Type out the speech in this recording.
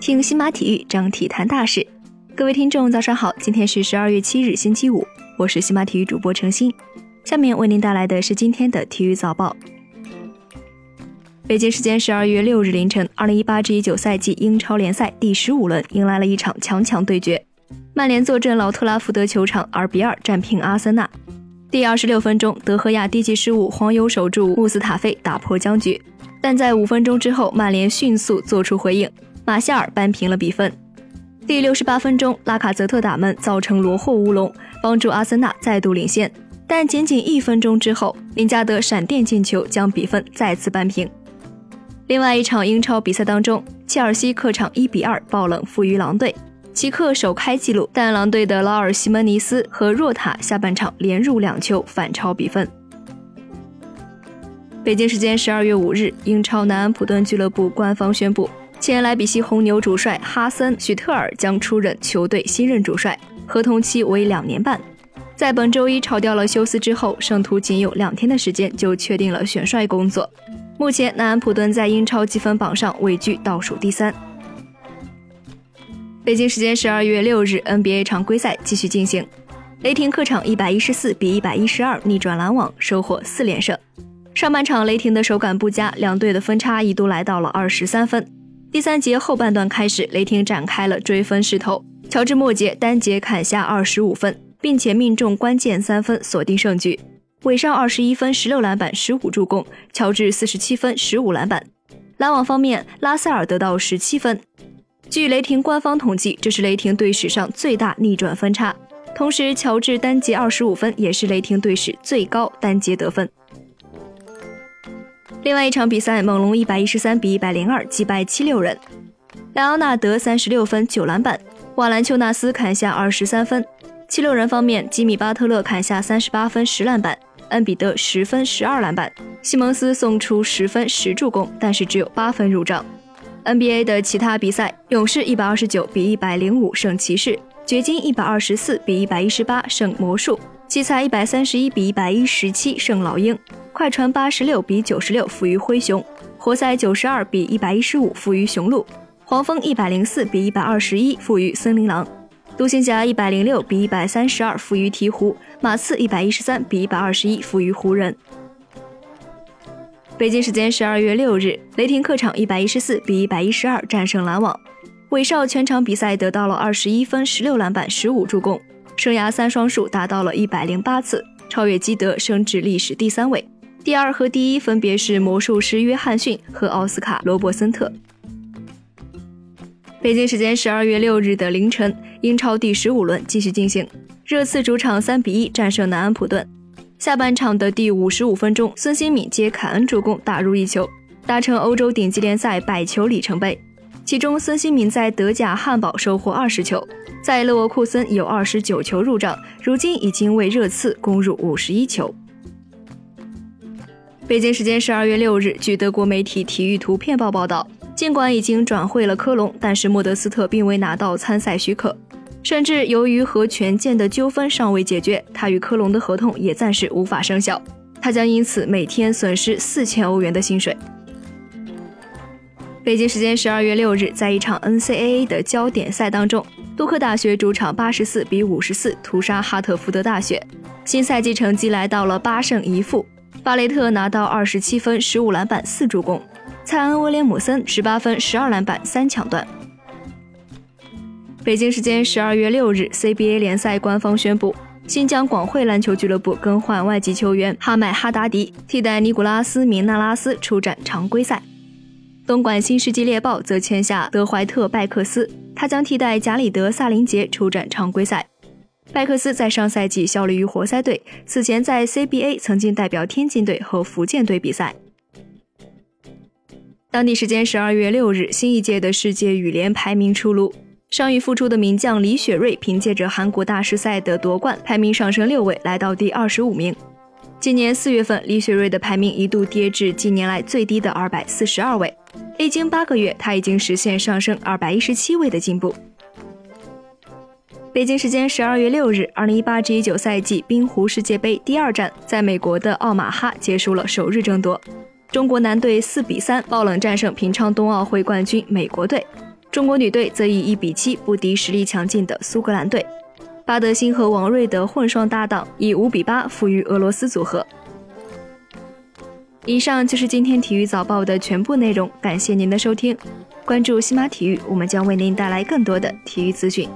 听新马体育，张体坛大事。各位听众，早上好，今天是十二月七日，星期五，我是新马体育主播程鑫。下面为您带来的是今天的体育早报。北京时间十二月六日凌晨，二零一八至一九赛季英超联赛第十五轮迎来了一场强强对决。曼联坐镇老特拉福德球场，二比二战平阿森纳。第二十六分钟，德赫亚低级失误，黄油守住穆斯塔菲打破僵局。但在五分钟之后，曼联迅速做出回应，马夏尔扳平了比分。第六十八分钟，拉卡泽特打门造成罗霍乌龙，帮助阿森纳再度领先。但仅仅一分钟之后，林加德闪电进球将比分再次扳平。另外一场英超比赛当中，切尔西客场一比二爆冷负于狼队，奇克首开纪录，但狼队的劳尔·西门尼斯和若塔下半场连入两球反超比分。北京时间十二月五日，英超南安普顿俱乐部官方宣布，前莱比锡红牛主帅哈森·许特尔将出任球队新任主帅，合同期为两年半。在本周一炒掉了休斯之后，圣徒仅有两天的时间就确定了选帅工作。目前，南安普顿在英超积分榜上位居倒数第三。北京时间十二月六日，NBA 常规赛继续进行，雷霆客场一百一十四比一百一十二逆转篮网，收获四连胜。上半场雷霆的手感不佳，两队的分差一度来到了二十三分。第三节后半段开始，雷霆展开了追分势头，乔治末节单节砍下二十五分。并且命中关键三分，锁定胜局。韦少二十一分、十六篮板、十五助攻；乔治四十七分、十五篮板。篮网方面，拉塞尔得到十七分。据雷霆官方统计，这是雷霆队史上最大逆转分差。同时，乔治单节二十五分，也是雷霆队史最高单节得分。另外一场比赛，猛龙一百一十三比一百零二击败七六人。莱昂纳德三十六分、九篮板；瓦兰丘纳斯砍下二十三分。七六人方面，吉米巴特勒砍下三十八分十篮板，恩比德十分十二篮板，西蒙斯送出十分十助攻，但是只有八分入账。NBA 的其他比赛，勇士一百二十九比一百零五胜骑士，掘金一百二十四比一百一十八胜魔术，奇才一百三十一比一百一十七胜老鹰，快船八十六比九十六负于灰熊，活塞九十二比一百一十五负于雄鹿，黄蜂一百零四比一百二十一负于森林狼。独行侠一百零六比一百三十二负于鹈鹕，马刺一百一十三比一百二十一负于湖人。北京时间十二月六日，雷霆客场一百一十四比一百一十二战胜篮网，韦少全场比赛得到了二十一分、十六篮板、十五助攻，生涯三双数达到了一百零八次，超越基德，升至历史第三位。第二和第一分别是魔术师约翰逊和奥斯卡罗伯森特。北京时间十二月六日的凌晨，英超第十五轮继续进行，热刺主场三比一战胜南安普顿。下半场的第五十五分钟，孙兴敏接凯恩助攻打入一球，达成欧洲顶级联赛百球里程碑。其中，孙兴敏在德甲汉堡收获二十球，在勒沃库森有二十九球入账，如今已经为热刺攻入五十一球。北京时间十二月六日，据德国媒体《体育图片报》报道。尽管已经转会了科隆，但是莫德斯特并未拿到参赛许可，甚至由于和权健的纠纷尚未解决，他与科隆的合同也暂时无法生效，他将因此每天损失四千欧元的薪水。北京时间十二月六日，在一场 NCAA 的焦点赛当中，杜克大学主场八十四比五十四屠杀哈特福德大学，新赛季成绩来到了八胜一负，巴雷特拿到二十七分、十五篮板、四助攻。蔡恩·威廉姆森十八分、十二篮板、三抢断。北京时间十二月六日，CBA 联赛官方宣布，新疆广汇篮球俱乐部更换外籍球员哈麦哈达迪，替代尼古拉斯·明纳拉斯出战常规赛。东莞新世纪猎豹则签下德怀特·拜克斯，他将替代贾里德·萨林杰出战常规赛。拜克斯在上赛季效力于活塞队，此前在 CBA 曾经代表天津队和福建队比赛。当地时间十二月六日，新一届的世界羽联排名出炉。伤愈复出的名将李雪芮凭借着韩国大师赛的夺冠，排名上升六位，来到第二十五名。今年四月份，李雪芮的排名一度跌至近年来最低的二百四十二位。历经八个月，他已经实现上升二百一十七位的进步。北京时间十二月六日，二零一八至一九赛季冰壶世界杯第二站在美国的奥马哈结束了首日争夺。中国男队四比三爆冷战胜平昌冬奥会冠军美国队，中国女队则以一比七不敌实力强劲的苏格兰队。巴德辛和王睿的混双搭档以五比八负于俄罗斯组合。以上就是今天体育早报的全部内容，感谢您的收听。关注西马体育，我们将为您带来更多的体育资讯。